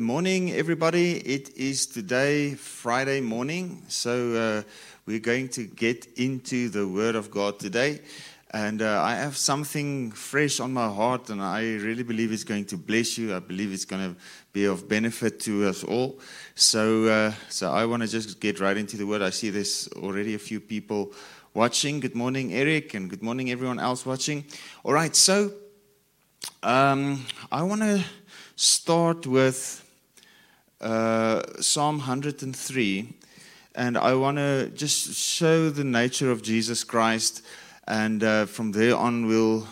Good morning, everybody. It is today, Friday morning, so uh, we're going to get into the Word of God today. And uh, I have something fresh on my heart, and I really believe it's going to bless you. I believe it's going to be of benefit to us all. So, uh, so I want to just get right into the Word. I see there's already a few people watching. Good morning, Eric, and good morning, everyone else watching. All right, so um, I want to start with uh, Psalm 103, and I want to just show the nature of Jesus Christ, and uh, from there on, we'll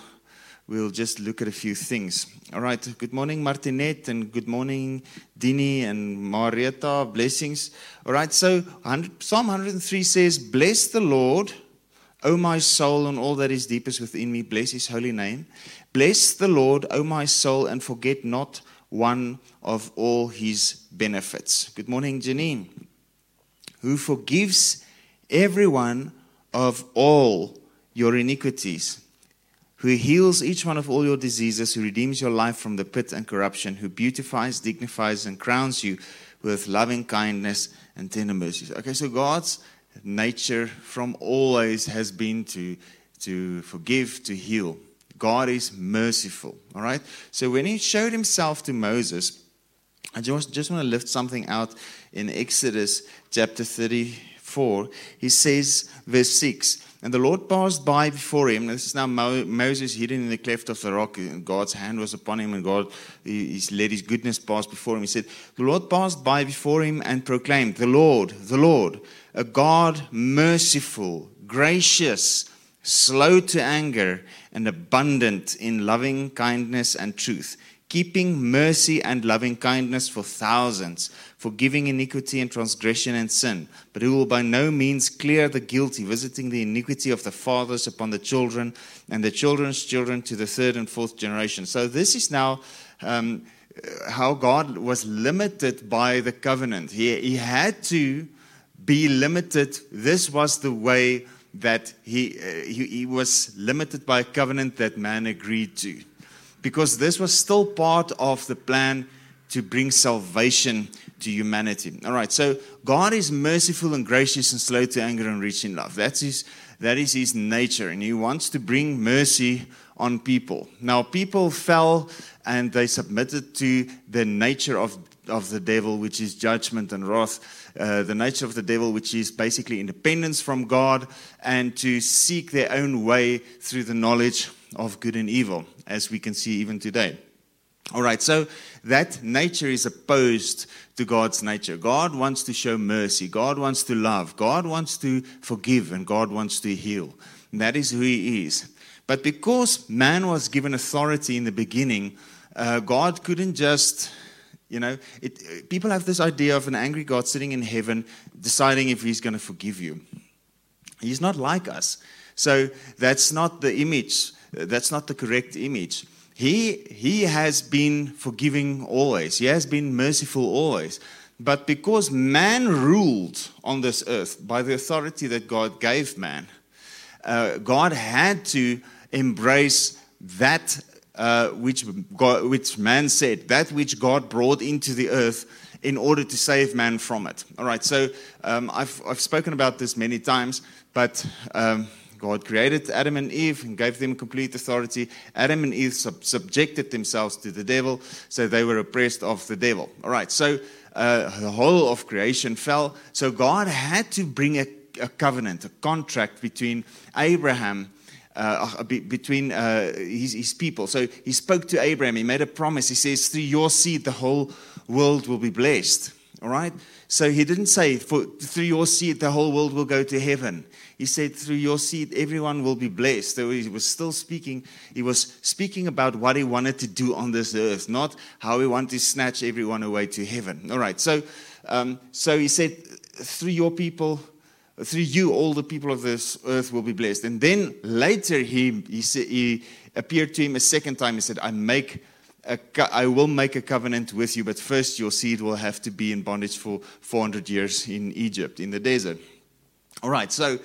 we'll just look at a few things. All right. Good morning, Martinette, and good morning, Dini and Marietta. Blessings. All right. So Psalm 103 says, "Bless the Lord." O my soul, and all that is deepest within me, bless his holy name. Bless the Lord, O my soul, and forget not one of all his benefits. Good morning, Janine. Who forgives everyone of all your iniquities, who heals each one of all your diseases, who redeems your life from the pit and corruption, who beautifies, dignifies, and crowns you with loving kindness and tender mercies. Okay, so God's nature from always has been to, to forgive, to heal. God is merciful. All right? So when he showed himself to Moses, I just, just want to lift something out in Exodus chapter 34. He says, verse 6 And the Lord passed by before him. This is now Mo- Moses hidden in the cleft of the rock, and God's hand was upon him, and God he, he let his goodness pass before him. He said, The Lord passed by before him and proclaimed, The Lord, the Lord, a God merciful, gracious, slow to anger, and abundant in loving kindness and truth, keeping mercy and loving kindness for thousands, forgiving iniquity and transgression and sin, but who will by no means clear the guilty, visiting the iniquity of the fathers upon the children and the children's children to the third and fourth generation. So this is now. Um, how God was limited by the covenant. He, he had to be limited. This was the way that he, uh, he, he was limited by a covenant that man agreed to. Because this was still part of the plan to bring salvation to humanity. All right, so God is merciful and gracious and slow to anger and rich in love. That's his, that is his nature, and he wants to bring mercy on people. Now, people fell and they submitted to the nature of, of the devil, which is judgment and wrath. Uh, the nature of the devil, which is basically independence from God and to seek their own way through the knowledge of good and evil, as we can see even today. All right, so that nature is opposed to God's nature. God wants to show mercy, God wants to love, God wants to forgive, and God wants to heal. And that is who He is. But because man was given authority in the beginning, uh, God couldn't just you know, it, people have this idea of an angry God sitting in heaven deciding if he's going to forgive you. He's not like us. So that's not the image. That's not the correct image. He, he has been forgiving always, he has been merciful always. But because man ruled on this earth by the authority that God gave man, uh, God had to embrace that uh, which, God, which man said, that which God brought into the earth in order to save man from it. All right, so um, I've, I've spoken about this many times, but um, God created Adam and Eve and gave them complete authority. Adam and Eve sub- subjected themselves to the devil, so they were oppressed of the devil. All right, so uh, the whole of creation fell. So God had to bring a, a covenant, a contract between Abraham uh, between uh, his, his, people. So he spoke to Abraham. He made a promise. He says, Through your seed, the whole world will be blessed. All right? So he didn't say, Through your seed, the whole world will go to heaven. He said, Through your seed, everyone will be blessed. So he was still speaking. He was speaking about what he wanted to do on this earth, not how he wanted to snatch everyone away to heaven. All right. So, um, so he said, Through your people, through you, all the people of this earth will be blessed. And then later, he, he, he appeared to him a second time. He said, I, make I will make a covenant with you, but first your seed will have to be in bondage for 400 years in Egypt, in the desert. All right, so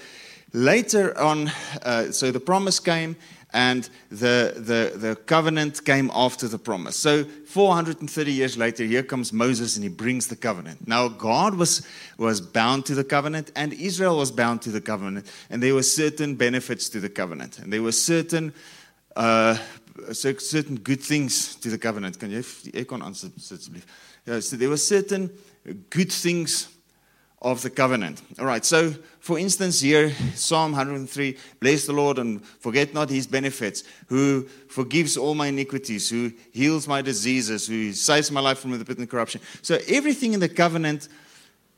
later on, uh, so the promise came, and the, the, the covenant came after the promise. So 430 years later, here comes Moses and he brings the covenant. Now, God was, was bound to the covenant, and Israel was bound to the covenant, and there were certain benefits to the covenant, and there were certain. Uh, certain good things to the covenant. Can you die aircon aansit asseblief? Yeah, so there were certain good things of the covenant. All right, so for instance, here, Psalm 103 Bless the Lord and forget not his benefits, who forgives all my iniquities, who heals my diseases, who saves my life from the pit and corruption. So everything in the covenant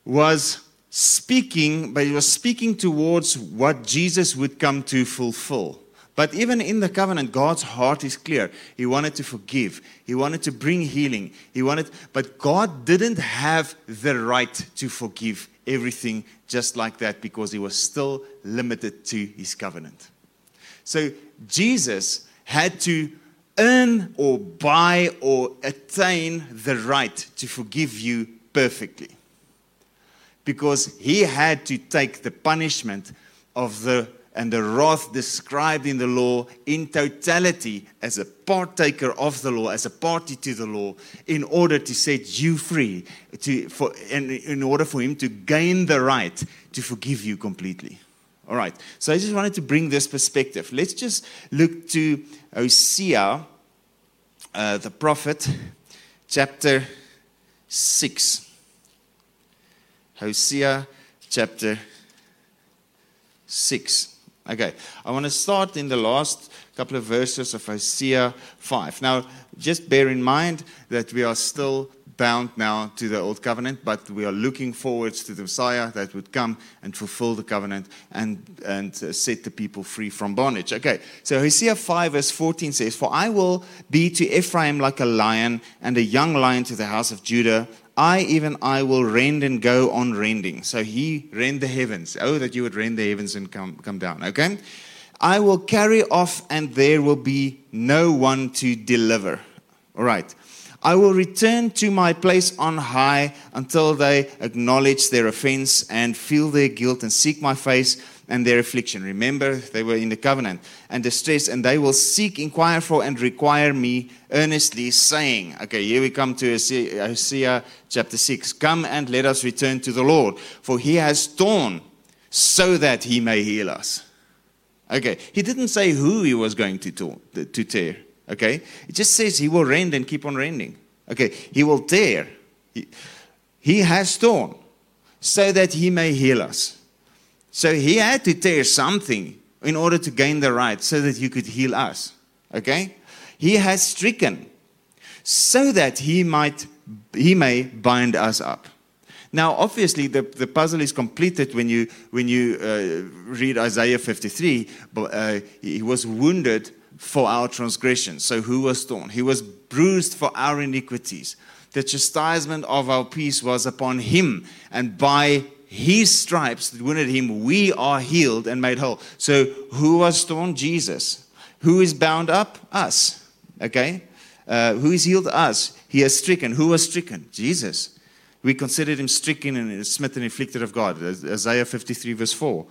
was speaking, but it was speaking towards what Jesus would come to fulfill. But even in the covenant, God's heart is clear. He wanted to forgive. He wanted to bring healing. He wanted, but God didn't have the right to forgive everything just like that because he was still limited to his covenant. So Jesus had to earn or buy or attain the right to forgive you perfectly because he had to take the punishment of the and the wrath described in the law in totality as a partaker of the law, as a party to the law, in order to set you free, to, for, and in order for him to gain the right to forgive you completely. All right, so I just wanted to bring this perspective. Let's just look to Hosea, uh, the prophet, chapter 6. Hosea, chapter 6. Okay, I want to start in the last couple of verses of Hosea 5. Now, just bear in mind that we are still bound now to the old covenant, but we are looking forwards to the Messiah that would come and fulfill the covenant and, and uh, set the people free from bondage. Okay, so Hosea 5, verse 14 says, For I will be to Ephraim like a lion, and a young lion to the house of Judah. I, even I, will rend and go on rending. So he rend the heavens. Oh, that you would rend the heavens and come, come down. Okay? I will carry off, and there will be no one to deliver. All right. I will return to my place on high until they acknowledge their offense and feel their guilt and seek my face and their affliction. Remember, they were in the covenant and distress, and they will seek, inquire for, and require me earnestly, saying, Okay, here we come to Hosea chapter 6. Come and let us return to the Lord, for he has torn so that he may heal us. Okay, he didn't say who he was going to, to tear. Okay, it just says he will rend and keep on rending. Okay, he will tear. He, he has torn so that he may heal us. So he had to tear something in order to gain the right so that he could heal us. Okay? He has stricken so that he might he may bind us up. Now, obviously, the, the puzzle is completed when you, when you uh, read Isaiah 53. But, uh, he was wounded for our transgressions. So, who was torn? He was bruised for our iniquities. The chastisement of our peace was upon him, and by his stripes that wounded him, we are healed and made whole. So, who was torn? Jesus. Who is bound up? Us. Okay? Uh, who is healed? Us. He has stricken. Who was stricken? Jesus. We considered him stricken and smitten and afflicted of God. Isaiah 53, verse 4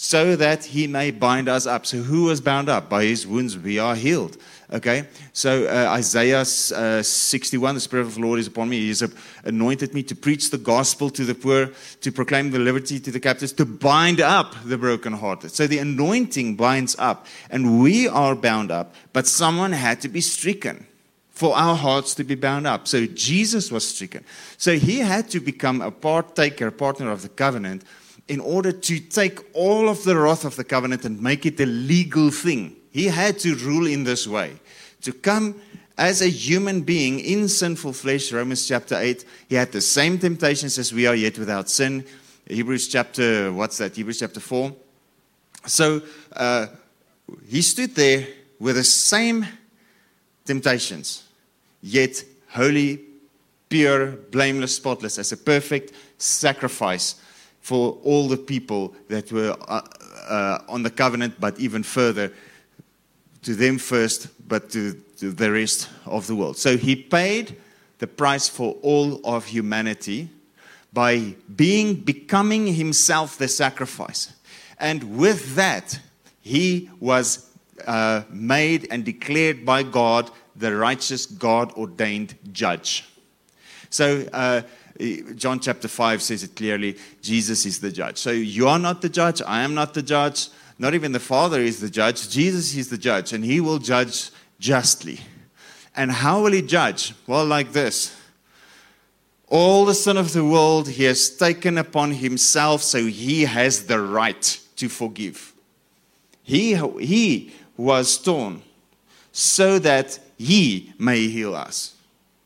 so that he may bind us up. So, who was bound up? By his wounds we are healed. Okay? So, uh, Isaiah uh, 61 the Spirit of the Lord is upon me. He has anointed me to preach the gospel to the poor, to proclaim the liberty to the captives, to bind up the brokenhearted. So, the anointing binds up, and we are bound up, but someone had to be stricken for our hearts to be bound up. So, Jesus was stricken. So, he had to become a partaker, partner of the covenant in order to take all of the wrath of the covenant and make it a legal thing. He had to rule in this way. To come as a human being in sinful flesh, Romans chapter 8, he had the same temptations as we are, yet without sin. Hebrews chapter, what's that? Hebrews chapter 4. So uh, he stood there with the same temptations, yet holy, pure, blameless, spotless, as a perfect sacrifice for all the people that were uh, uh, on the covenant, but even further to them first, but to, to the rest of the world. So he paid the price for all of humanity by being becoming himself the sacrifice. And with that, he was uh, made and declared by God the righteous, God ordained judge. So, uh, John chapter 5 says it clearly Jesus is the judge. So, you are not the judge, I am not the judge, not even the Father is the judge. Jesus is the judge, and he will judge justly. And how will he judge? Well, like this all the sin of the world he has taken upon himself, so he has the right to forgive. He, he was torn so that he may heal us.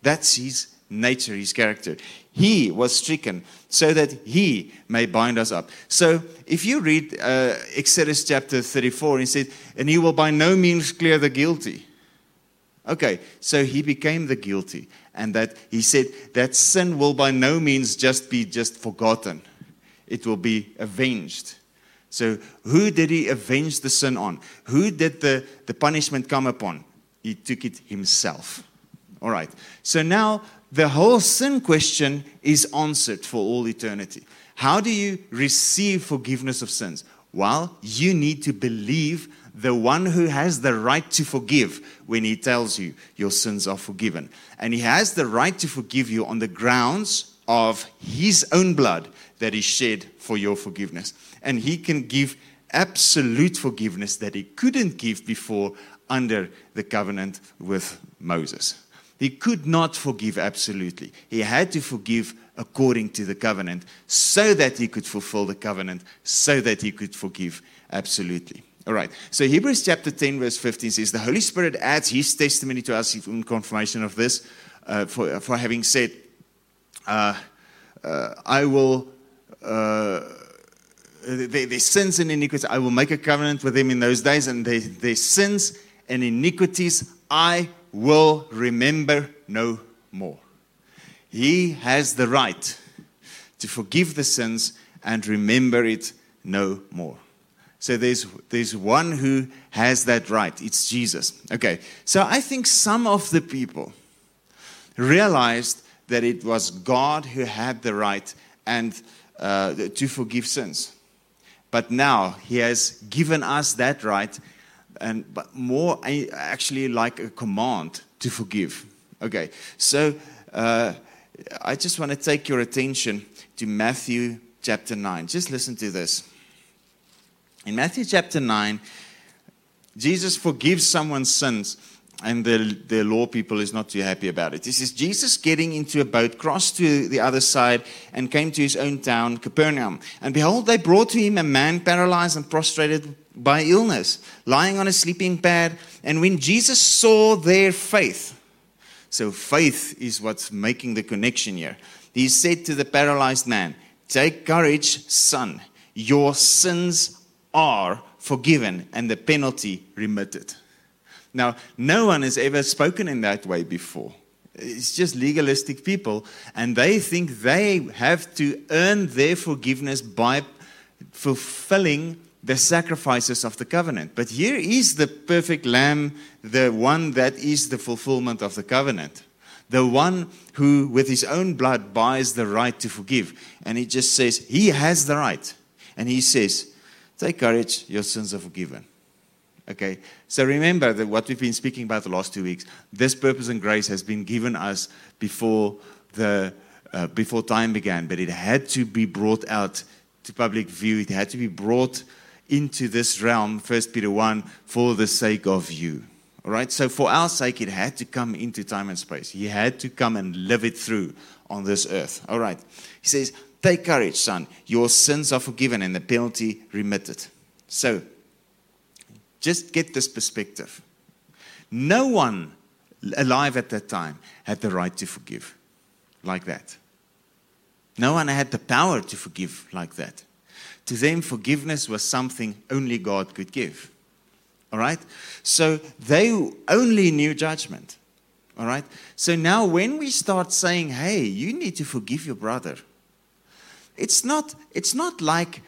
That's his nature, his character. He was stricken so that he may bind us up. So if you read uh, Exodus chapter 34, he said, And he will by no means clear the guilty. Okay, so he became the guilty and that he said that sin will by no means just be just forgotten. It will be avenged. So who did he avenge the sin on? Who did the, the punishment come upon? He took it himself. All right. So now the whole sin question is answered for all eternity how do you receive forgiveness of sins well you need to believe the one who has the right to forgive when he tells you your sins are forgiven. And he has the right to forgive you on the grounds of his own blood that is shed for your forgiveness. And he can give absolute forgiveness that he couldn't give before under the covenant with Moses. He could not forgive absolutely. He had to forgive according to the covenant so that he could fulfill the covenant, so that he could forgive absolutely. All right. So Hebrews chapter 10, verse 15 says, The Holy Spirit adds his testimony to us in confirmation of this, uh, for, for having said, uh, uh, I will, uh, their, their, sins and iniquities, I will make a covenant with them in those days, and their, their sins and iniquities I will remember no more. He has the right to forgive the sins and remember it no more. So there's, there's one who has that right. It's Jesus. Okay, so I think some of the people realized that it was God who had the right and uh, to forgive sins. But now he has given us that right, and but more actually like a command to forgive. Okay, so uh, I just want to take your attention to Matthew chapter 9. Just listen to this. In Matthew chapter 9, Jesus forgives someone's sins, and the, the law people is not too happy about it. This is Jesus getting into a boat, crossed to the other side, and came to his own town, Capernaum. And behold, they brought to him a man paralyzed and prostrated by illness, lying on a sleeping pad. And when Jesus saw their faith, so faith is what's making the connection here, he said to the paralyzed man, Take courage, son, your sins are forgiven and the penalty remitted. Now, no one has ever spoken in that way before. It's just legalistic people, and they think they have to earn their forgiveness by fulfilling the sacrifices of the covenant. But here is the perfect lamb, the one that is the fulfillment of the covenant. The one who, with his own blood, buys the right to forgive. And he just says, He has the right. And he says, Take courage, your sins are forgiven. Okay, so remember that what we've been speaking about the last two weeks, this purpose and grace has been given us before the uh, before time began, but it had to be brought out to public view. It had to be brought into this realm, First Peter 1, for the sake of you. All right, so for our sake, it had to come into time and space. He had to come and live it through on this earth. All right, he says, Take courage, son. Your sins are forgiven and the penalty remitted. So, just get this perspective. No one alive at that time had the right to forgive like that. No one had the power to forgive like that. To them, forgiveness was something only God could give. All right? So they only knew judgment. All right? So now, when we start saying, hey, you need to forgive your brother, it's not, it's not like,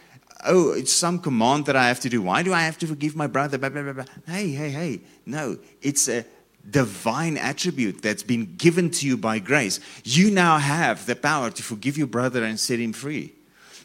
oh, it's some command that I have to do. Why do I have to forgive my brother? Blah, blah, blah, blah. Hey, hey, hey. No, it's a divine attribute that's been given to you by grace. You now have the power to forgive your brother and set him free.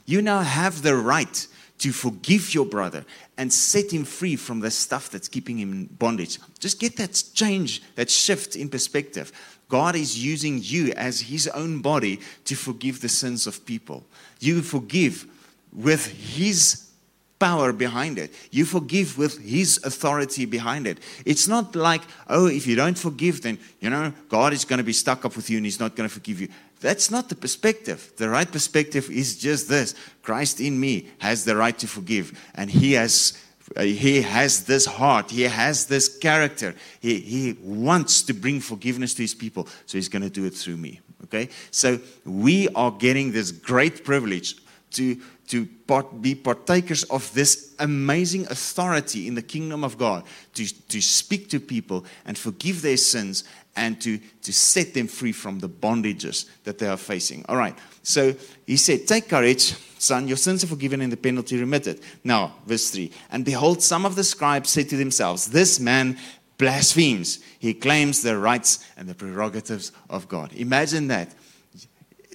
You now have the right to forgive your brother and set him free from the stuff that's keeping him in bondage. Just get that change, that shift in perspective. God is using you as his own body to forgive the sins of people. You forgive with his power behind it. You forgive with his authority behind it. It's not like, oh, if you don't forgive, then, you know, God is going to be stuck up with you and he's not going to forgive you. That's not the perspective. The right perspective is just this Christ in me has the right to forgive, and he has. Uh, he has this heart. He has this character. He, he wants to bring forgiveness to his people. So he's going to do it through me. Okay? So we are getting this great privilege to, to part, be partakers of this amazing authority in the kingdom of God to, to speak to people and forgive their sins and to, to set them free from the bondages that they are facing. All right. So he said, Take courage, son, your sins are forgiven and the penalty remitted. Now, verse 3 And behold, some of the scribes said to themselves, This man blasphemes. He claims the rights and the prerogatives of God. Imagine that.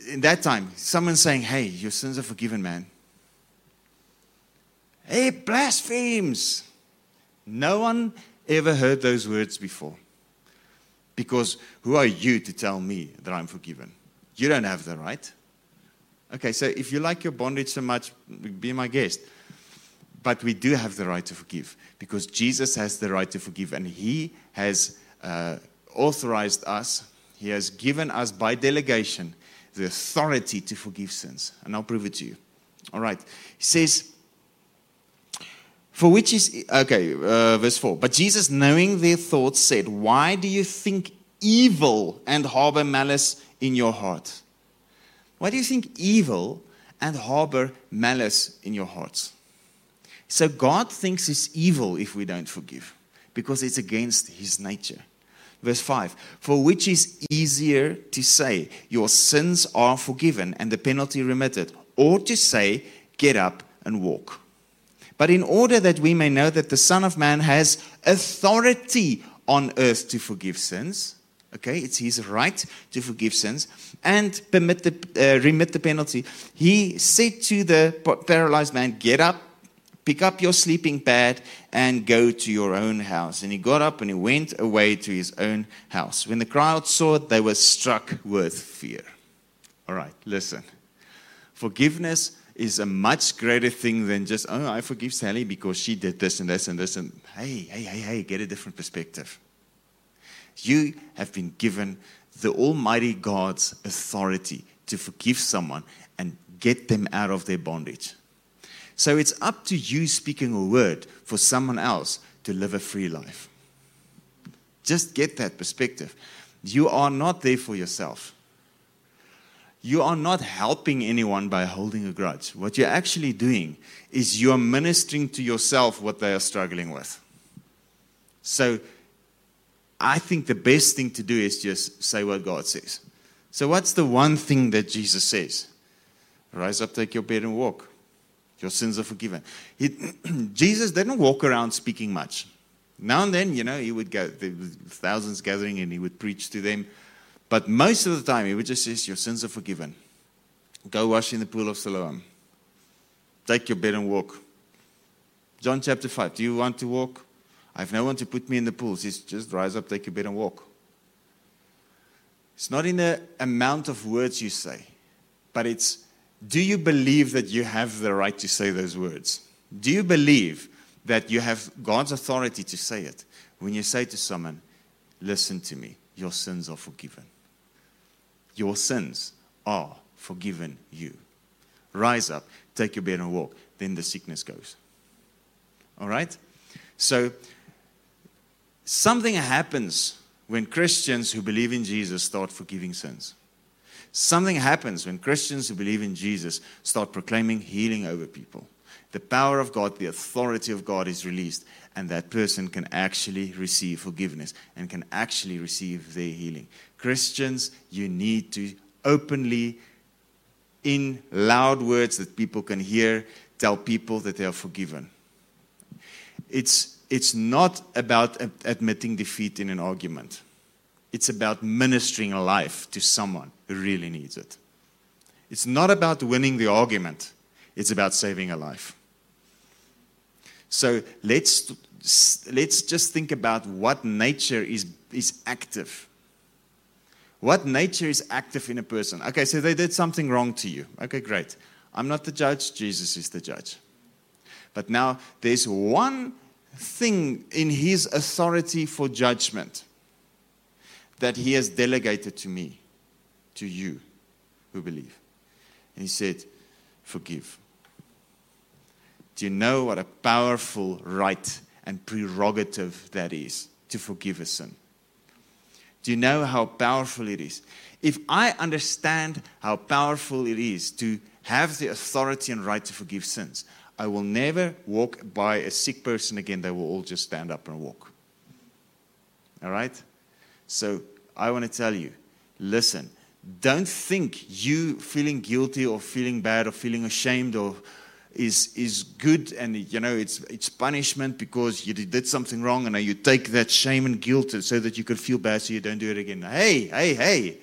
In that time, someone saying, Hey, your sins are forgiven, man. Hey, blasphemes. No one ever heard those words before. Because who are you to tell me that I'm forgiven? You don't have the right. Okay, so if you like your bondage so much, be my guest. But we do have the right to forgive because Jesus has the right to forgive and he has uh, authorized us, he has given us by delegation the authority to forgive sins. And I'll prove it to you. All right. He says, for which is, okay, uh, verse 4. But Jesus, knowing their thoughts, said, Why do you think evil and harbor malice in your heart? Why do you think evil and harbor malice in your hearts? So God thinks it's evil if we don't forgive because it's against his nature. Verse 5 For which is easier to say, Your sins are forgiven and the penalty remitted, or to say, Get up and walk? But in order that we may know that the Son of Man has authority on earth to forgive sins. Okay, it's his right to forgive sins and permit the, uh, remit the penalty. He said to the paralyzed man, Get up, pick up your sleeping pad, and go to your own house. And he got up and he went away to his own house. When the crowd saw it, they were struck with fear. All right, listen. Forgiveness is a much greater thing than just, oh, I forgive Sally because she did this and this and this. And hey, hey, hey, hey, get a different perspective. You have been given the Almighty God's authority to forgive someone and get them out of their bondage. So it's up to you speaking a word for someone else to live a free life. Just get that perspective. You are not there for yourself you are not helping anyone by holding a grudge. What you're actually doing is you're ministering to yourself what they are struggling with. So I think the best thing to do is just say what God says. So, what's the one thing that Jesus says? Rise up, take your bed, and walk. Your sins are forgiven. He, Jesus didn't walk around speaking much. Now and then, you know, he would go, there thousands gathering and he would preach to them. But most of the time, he would just say, Your sins are forgiven. Go wash in the pool of Siloam. Take your bed and walk. John chapter 5. Do you want to walk? I have no one to put me in the pool. He says, Just rise up, take your bed and walk. It's not in the amount of words you say, but it's do you believe that you have the right to say those words? Do you believe that you have God's authority to say it? When you say to someone, Listen to me, your sins are forgiven. Your sins are forgiven you. Rise up, take your bed and walk. Then the sickness goes. All right? So, something happens when Christians who believe in Jesus start forgiving sins. Something happens when Christians who believe in Jesus start proclaiming healing over people. The power of God, the authority of God is released, and that person can actually receive forgiveness and can actually receive their healing. Christians, you need to openly, in loud words that people can hear, tell people that they are forgiven. It's, it's not about admitting defeat in an argument, it's about ministering life to someone who really needs it. It's not about winning the argument, it's about saving a life. So let's, let's just think about what nature is, is active. What nature is active in a person? Okay, so they did something wrong to you. Okay, great. I'm not the judge, Jesus is the judge. But now there's one thing in his authority for judgment that he has delegated to me, to you who believe. And he said, Forgive. Do you know what a powerful right and prerogative that is to forgive a sin? Do you know how powerful it is? If I understand how powerful it is to have the authority and right to forgive sins, I will never walk by a sick person again. They will all just stand up and walk. All right? So I want to tell you listen, don't think you feeling guilty or feeling bad or feeling ashamed or is, is good and you know it's, it's punishment because you did something wrong and you take that shame and guilt so that you can feel bad so you don't do it again. Hey, hey, hey.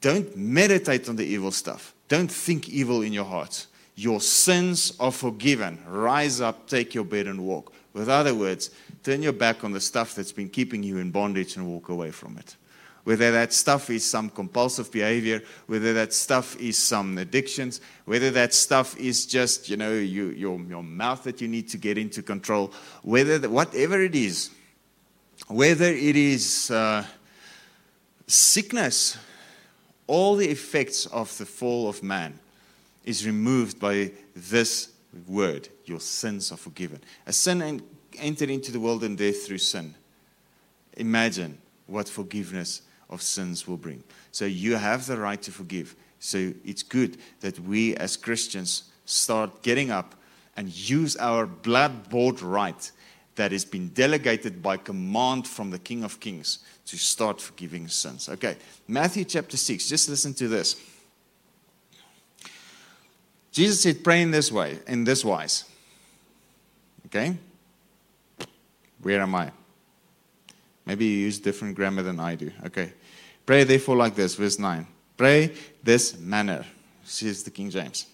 Don't meditate on the evil stuff. Don't think evil in your heart. Your sins are forgiven. Rise up, take your bed, and walk. With other words, turn your back on the stuff that's been keeping you in bondage and walk away from it whether that stuff is some compulsive behavior, whether that stuff is some addictions, whether that stuff is just, you know, you, your, your mouth that you need to get into control, whether the, whatever it is, whether it is uh, sickness, all the effects of the fall of man is removed by this word your sins are forgiven. A sin entered into the world and death through sin. Imagine what forgiveness of sins will bring. So you have the right to forgive. So it's good that we as Christians start getting up and use our blood bought right that has been delegated by command from the King of Kings to start forgiving sins. Okay, Matthew chapter 6, just listen to this. Jesus said, Pray in this way, in this wise. Okay? Where am I? Maybe you use different grammar than I do. Okay. Pray therefore like this, verse 9. Pray this manner, says the King James.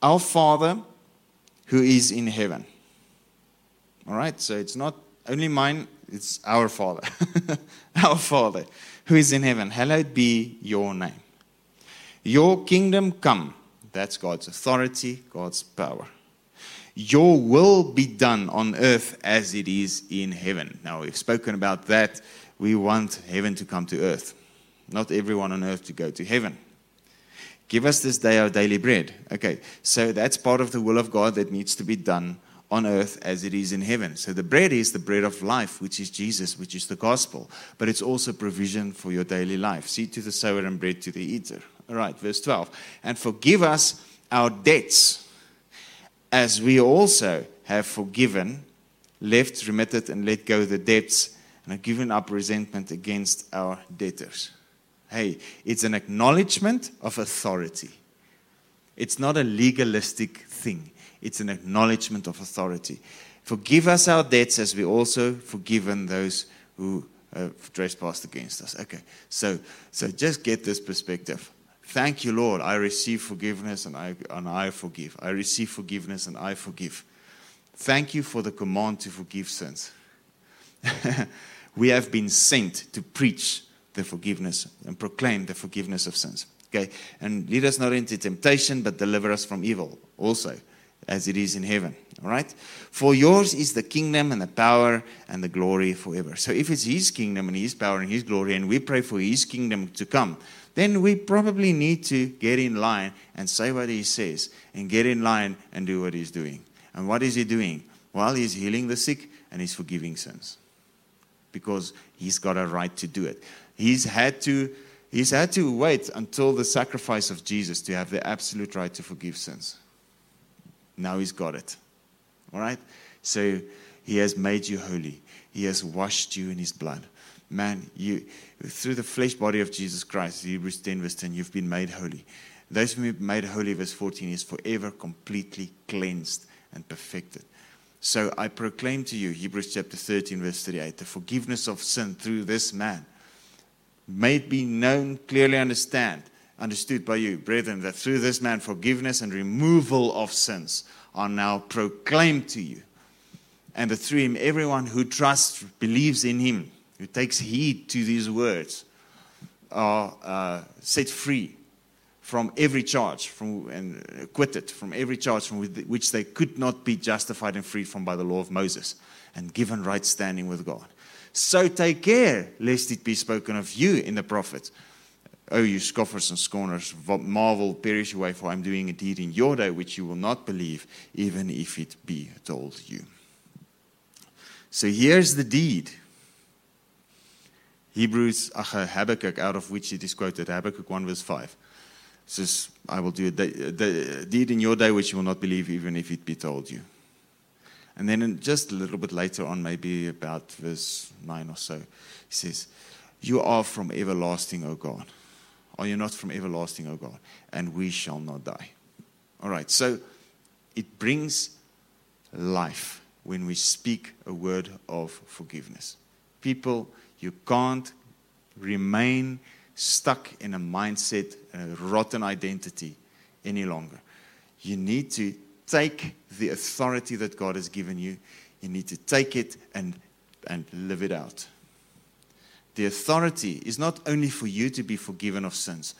Our Father who is in heaven. All right, so it's not only mine, it's our Father. our Father who is in heaven. Hallowed be your name. Your kingdom come. That's God's authority, God's power. Your will be done on earth as it is in heaven. Now, we've spoken about that. We want heaven to come to earth, not everyone on earth to go to heaven. Give us this day our daily bread. Okay, so that's part of the will of God that needs to be done on earth as it is in heaven. So the bread is the bread of life, which is Jesus, which is the gospel, but it's also provision for your daily life. Seed to the sower and bread to the eater. All right, verse 12. And forgive us our debts as we also have forgiven, left, remitted, and let go the debts, and have given up resentment against our debtors. Hey, it's an acknowledgement of authority. It's not a legalistic thing, it's an acknowledgement of authority. Forgive us our debts as we also forgiven those who have trespassed against us. Okay, so, so just get this perspective. Thank you, Lord. I receive forgiveness and I, and I forgive. I receive forgiveness and I forgive. Thank you for the command to forgive sins. we have been sent to preach the forgiveness and proclaim the forgiveness of sins. Okay? And lead us not into temptation, but deliver us from evil also, as it is in heaven. All right? For yours is the kingdom and the power and the glory forever. So if it's His kingdom and His power and His glory, and we pray for His kingdom to come, then we probably need to get in line and say what he says and get in line and do what he's doing. And what is he doing? Well, he's healing the sick and he's forgiving sins because he's got a right to do it. He's had to, he's had to wait until the sacrifice of Jesus to have the absolute right to forgive sins. Now he's got it. All right? So he has made you holy, he has washed you in his blood man, you through the flesh body of Jesus Christ, Hebrews 10, verse 10, you've been made holy. Those who have been made holy, verse 14, is forever completely cleansed and perfected. So I proclaim to you, Hebrews chapter 13, verse 38, the forgiveness of sin through this man may it be known, clearly understand, understood by you, brethren, that through this man forgiveness and removal of sins are now proclaimed to you. And that through him, everyone who trusts, believes in him, who takes heed to these words, are uh, set free from every charge from, and acquitted from every charge from which they could not be justified and freed from by the law of Moses and given right standing with God. So take care lest it be spoken of you in the prophets. Oh, you scoffers and scorners, marvel, perish away, for I'm doing a deed in your day which you will not believe, even if it be told you. So here's the deed. Hebrews, Habakkuk, out of which it is quoted, Habakkuk 1 verse 5 says, I will do a deed in your day which you will not believe, even if it be told you. And then just a little bit later on, maybe about verse 9 or so, he says, You are from everlasting, O God. Are you not from everlasting, O God? And we shall not die. All right, so it brings life when we speak a word of forgiveness. People, you can't remain stuck in a mindset, a rotten identity any longer. You need to take the authority that God has given you, you need to take it and, and live it out. The authority is not only for you to be forgiven of sins,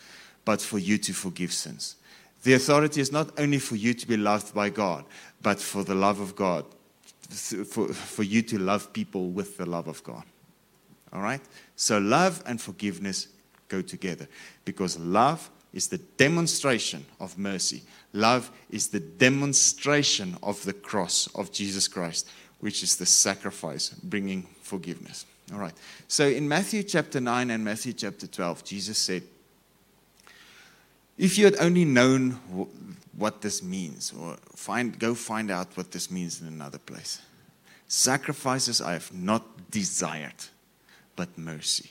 but for you to forgive sins. The authority is not only for you to be loved by God, but for the love of God, for, for you to love people with the love of God. All right? So, love and forgiveness go together because love is the demonstration of mercy. Love is the demonstration of the cross of Jesus Christ, which is the sacrifice bringing forgiveness. All right. So in Matthew chapter 9 and Matthew chapter 12, Jesus said, If you had only known what this means, or find, go find out what this means in another place. Sacrifices I have not desired, but mercy.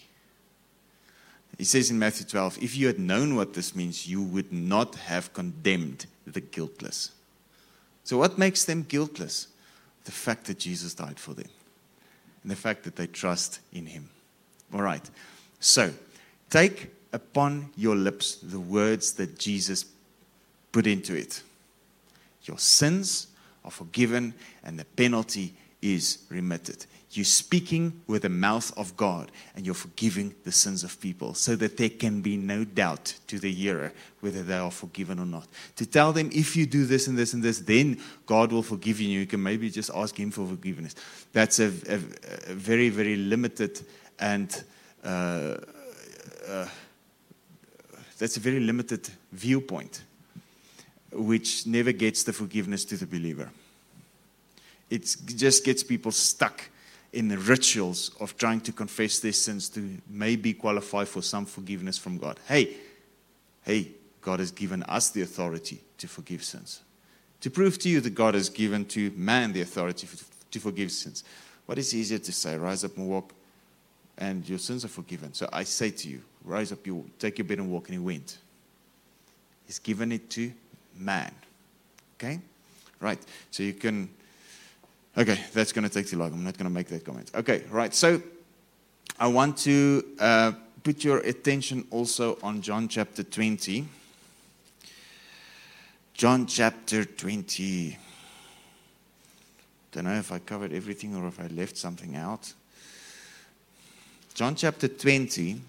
He says in Matthew 12, if you had known what this means, you would not have condemned the guiltless. So, what makes them guiltless? The fact that Jesus died for them and the fact that they trust in Him. All right. So, take upon your lips the words that Jesus put into it. Your sins are forgiven and the penalty is remitted. You're speaking with the mouth of God and you're forgiving the sins of people so that there can be no doubt to the hearer whether they are forgiven or not. To tell them if you do this and this and this, then God will forgive you. You can maybe just ask Him for forgiveness. That's a, a, a very, very limited and uh, uh, that's a very limited viewpoint which never gets the forgiveness to the believer. It just gets people stuck in the rituals of trying to confess their sins to maybe qualify for some forgiveness from God. Hey, hey, God has given us the authority to forgive sins. To prove to you that God has given to man the authority to forgive sins. What is easier to say? Rise up and walk, and your sins are forgiven. So I say to you, rise up, you take your bed and walk, and he went. He's given it to man. Okay? Right. So you can Okay, that's going to take too long. I'm not going to make that comment. Okay, right. So I want to uh, put your attention also on John chapter 20. John chapter 20. Don't know if I covered everything or if I left something out. John chapter 20.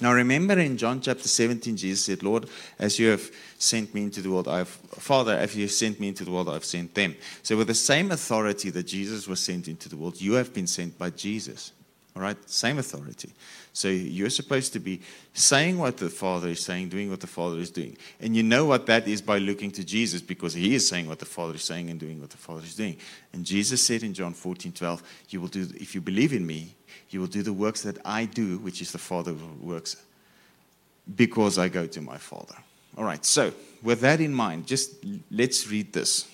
Now remember in John chapter 17, Jesus said, Lord, as you have sent me into the world, I have, Father, as you have sent me into the world, I have sent them. So with the same authority that Jesus was sent into the world, you have been sent by Jesus. All right? Same authority. So you're supposed to be saying what the Father is saying, doing what the Father is doing. And you know what that is by looking to Jesus because he is saying what the Father is saying and doing what the Father is doing. And Jesus said in John 14, 12, you will do, if you believe in me, you will do the works that I do, which is the Father works, because I go to my Father. All right, so with that in mind, just let's read this.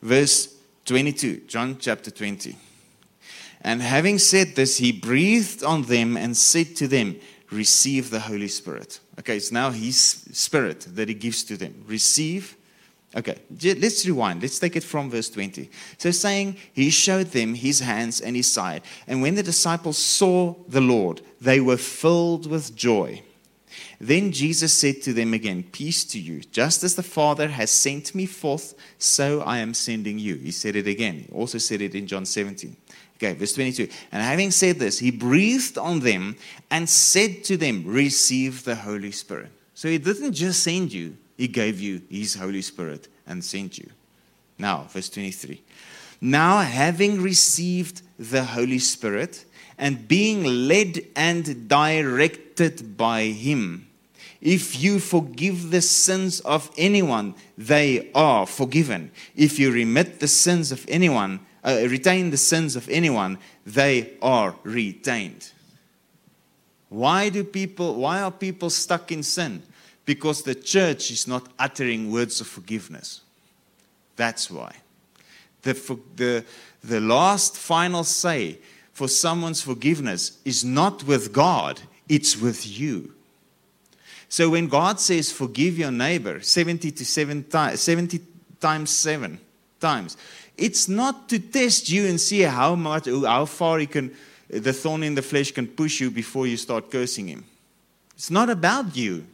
Verse 22, John chapter 20. And having said this, he breathed on them and said to them, Receive the Holy Spirit. Okay, it's now his spirit that he gives to them. Receive Okay, let's rewind. Let's take it from verse 20. So, saying, He showed them his hands and his side. And when the disciples saw the Lord, they were filled with joy. Then Jesus said to them again, Peace to you. Just as the Father has sent me forth, so I am sending you. He said it again. He also said it in John 17. Okay, verse 22. And having said this, he breathed on them and said to them, Receive the Holy Spirit. So he didn't just send you, he gave you his Holy Spirit and sent you. Now, verse 23. Now, having received the Holy Spirit and being led and directed by him, if you forgive the sins of anyone, they are forgiven. If you remit the sins of anyone, uh, retain the sins of anyone, they are retained. Why do people why are people stuck in sin? Because the church is not uttering words of forgiveness. That's why. The, the, the last final say for someone's forgiveness is not with God, it's with you. So when God says forgive your neighbor 70 to 7 times 70 times 7 times, it's not to test you and see how much how far he can the thorn in the flesh can push you before you start cursing him. It's not about you.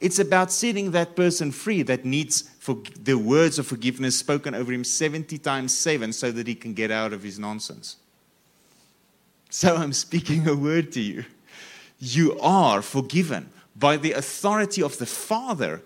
It's about setting that person free that needs for the words of forgiveness spoken over him 70 times 7 so that he can get out of his nonsense. So I'm speaking a word to you. You are forgiven by the authority of the Father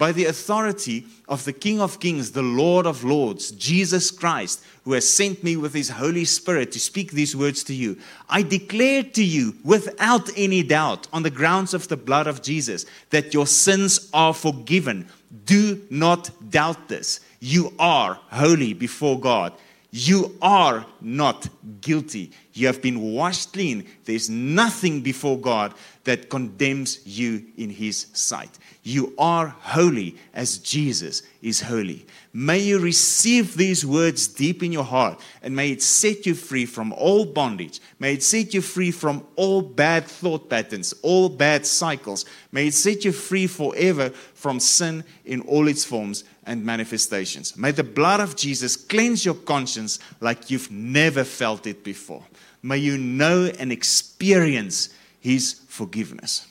by the authority of the King of Kings, the Lord of Lords, Jesus Christ, who has sent me with his Holy Spirit to speak these words to you. I declare to you without any doubt, on the grounds of the blood of Jesus, that your sins are forgiven. Do not doubt this. You are holy before God. You are not guilty. You have been washed clean. There's nothing before God that condemns you in His sight. You are holy as Jesus is holy. May you receive these words deep in your heart and may it set you free from all bondage. May it set you free from all bad thought patterns, all bad cycles. May it set you free forever from sin in all its forms and manifestations. May the blood of Jesus cleanse your conscience like you've never felt it before. May you know and experience His forgiveness.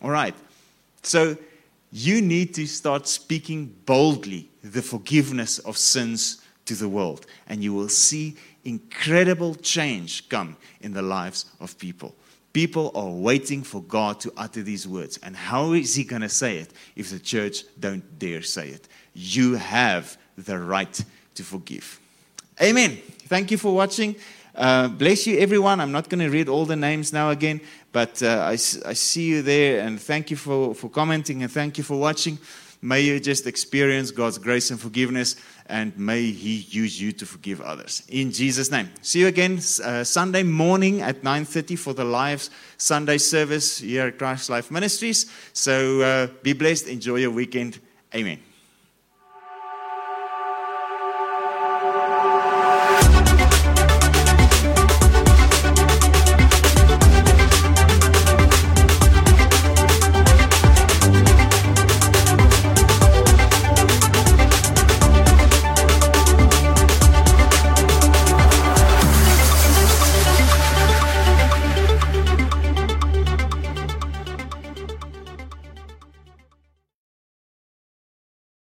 All right. So, you need to start speaking boldly the forgiveness of sins to the world, and you will see incredible change come in the lives of people. People are waiting for God to utter these words. And how is He going to say it if the church don't dare say it? You have the right to forgive. Amen. Thank you for watching. Uh, bless you, everyone. I'm not going to read all the names now again, but uh, I, I see you there, and thank you for, for commenting, and thank you for watching. May you just experience God's grace and forgiveness, and may He use you to forgive others. In Jesus' name. See you again uh, Sunday morning at 9:30 for the live Sunday service here at Christ Life Ministries. So uh, be blessed. Enjoy your weekend. Amen.